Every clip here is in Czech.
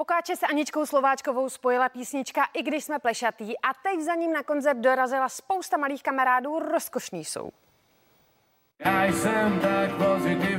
Pokáče se Aničkou Slováčkovou spojila písnička I když jsme plešatý a teď za ním na koncert dorazila spousta malých kamarádů, rozkošný jsou. Já jsem tak pozitivní.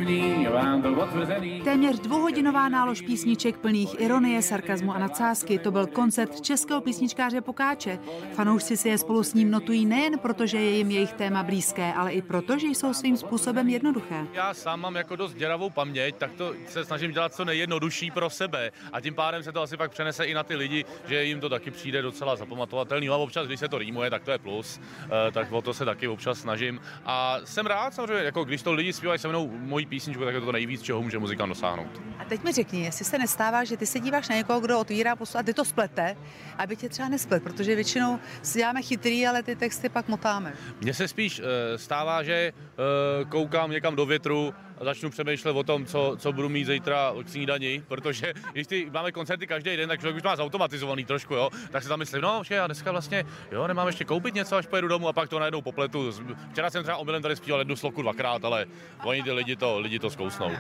Téměř dvouhodinová nálož písniček plných ironie, sarkazmu a nadsázky. To byl koncert českého písničkáře Pokáče. Fanoušci si je spolu s ním notují nejen proto, že je jim jejich téma blízké, ale i proto, že jsou svým způsobem jednoduché. Já sám mám jako dost děravou paměť, tak to se snažím dělat co nejjednodušší pro sebe. A tím pádem se to asi pak přenese i na ty lidi, že jim to taky přijde docela zapamatovatelný. A občas, když se to rýmuje, tak to je plus. Eh, tak o to se taky občas snažím. A jsem rád samozřejmě, jako když to lidi zpívají se mnou moji písničku, tak je to, to nejvíc, čeho může muzikant dosáhnout. A teď mi řekni, jestli se nestává, že ty se díváš na někoho, kdo otvírá pusu a ty to splete, aby tě třeba nesplet, protože většinou si děláme chytrý, ale ty texty pak motáme. Mně se spíš uh, stává, že uh, koukám někam do větru a začnu přemýšlet o tom, co, co budu mít zítra k snídani, protože když ty máme koncerty každý den, tak člověk už má zautomatizovaný trošku, jo, tak si tam myslím, no, že já dneska vlastně, jo, nemám ještě koupit něco, až pojedu domů a pak to najednou popletu. Včera jsem třeba omylem tady zpíval jednu sloku dvakrát, ale oni ty lidi to, lidi to zkousnou.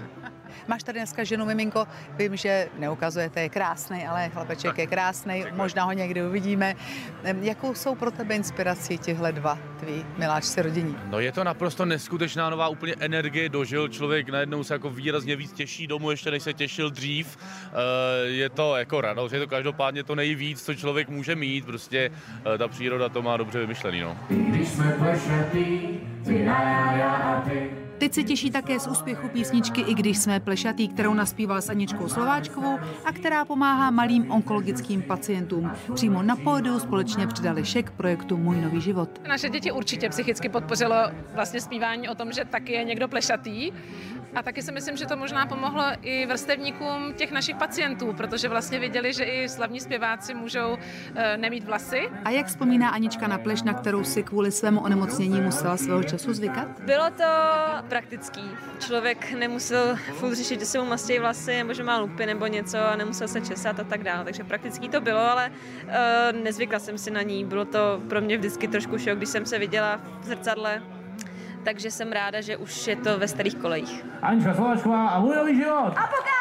Máš tady dneska ženu miminko, vím, že neukazujete, je krásný, ale chlapeček je krásný, možná ho někdy uvidíme. Jakou jsou pro tebe inspirací těchto dva tví miláčci rodiní? No je to naprosto neskutečná nová úplně energie dožil člověk najednou se jako výrazně víc těší domů, ještě než se těšil dřív. Eh, je to jako radost, je to každopádně to nejvíc, co člověk může mít, prostě eh, ta příroda to má dobře vymyšlený. No. Když jsme plešatý, ty já, já a ty. Teď se těší také z úspěchu písničky I když jsme plešatý, kterou naspíval s Aničkou Slováčkovou a která pomáhá malým onkologickým pacientům. Přímo na pódiu společně přidali šek projektu Můj nový život. Naše děti určitě psychicky podpořilo vlastně zpívání o tom, že taky je někdo plešatý. A taky si myslím, že to možná pomohlo i vrstevníkům těch našich pacientů, protože vlastně viděli, že i slavní zpěváci můžou e, nemít vlasy. A jak vzpomíná Anička na pleš, na kterou si kvůli svému onemocnění musela svého času zvykat? Bylo to praktický. Člověk nemusel furt řešit, že se mu mastějí vlasy, nebo že má lupy nebo něco a nemusel se česat a tak dále. Takže praktický to bylo, ale uh, nezvykla jsem si na ní. Bylo to pro mě vždycky trošku šok, když jsem se viděla v zrcadle takže jsem ráda, že už je to ve starých kolejích. Anička Slovačková a můj nový život. A poká!